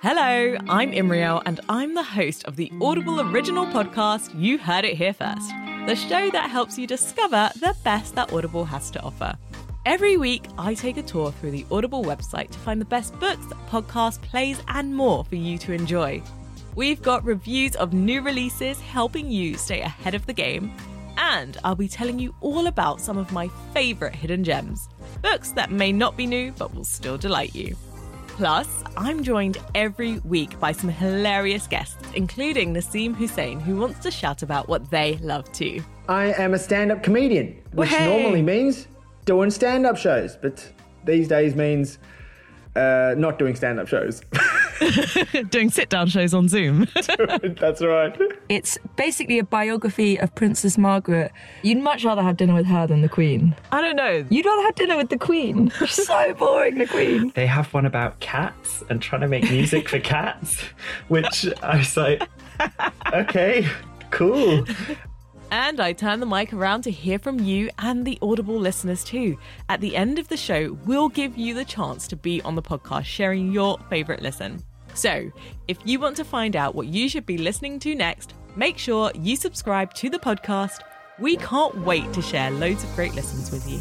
Hello, I'm Imriel, and I'm the host of the Audible original podcast, You Heard It Here First, the show that helps you discover the best that Audible has to offer. Every week, I take a tour through the Audible website to find the best books, podcasts, plays, and more for you to enjoy. We've got reviews of new releases helping you stay ahead of the game, and I'll be telling you all about some of my favourite hidden gems books that may not be new but will still delight you. Plus, I'm joined every week by some hilarious guests, including Nazeem Hussain, who wants to shout about what they love too. I am a stand up comedian, which Hey. normally means doing stand up shows, but these days means uh, not doing stand up shows. Doing sit down shows on Zoom. That's right. It's basically a biography of Princess Margaret. You'd much rather have dinner with her than the Queen. I don't know. You'd rather have dinner with the Queen. so boring, the Queen. They have one about cats and trying to make music for cats, which I was like, okay, cool. And I turn the mic around to hear from you and the Audible listeners too. At the end of the show, we'll give you the chance to be on the podcast sharing your favourite listen. So, if you want to find out what you should be listening to next, make sure you subscribe to the podcast. We can't wait to share loads of great listens with you.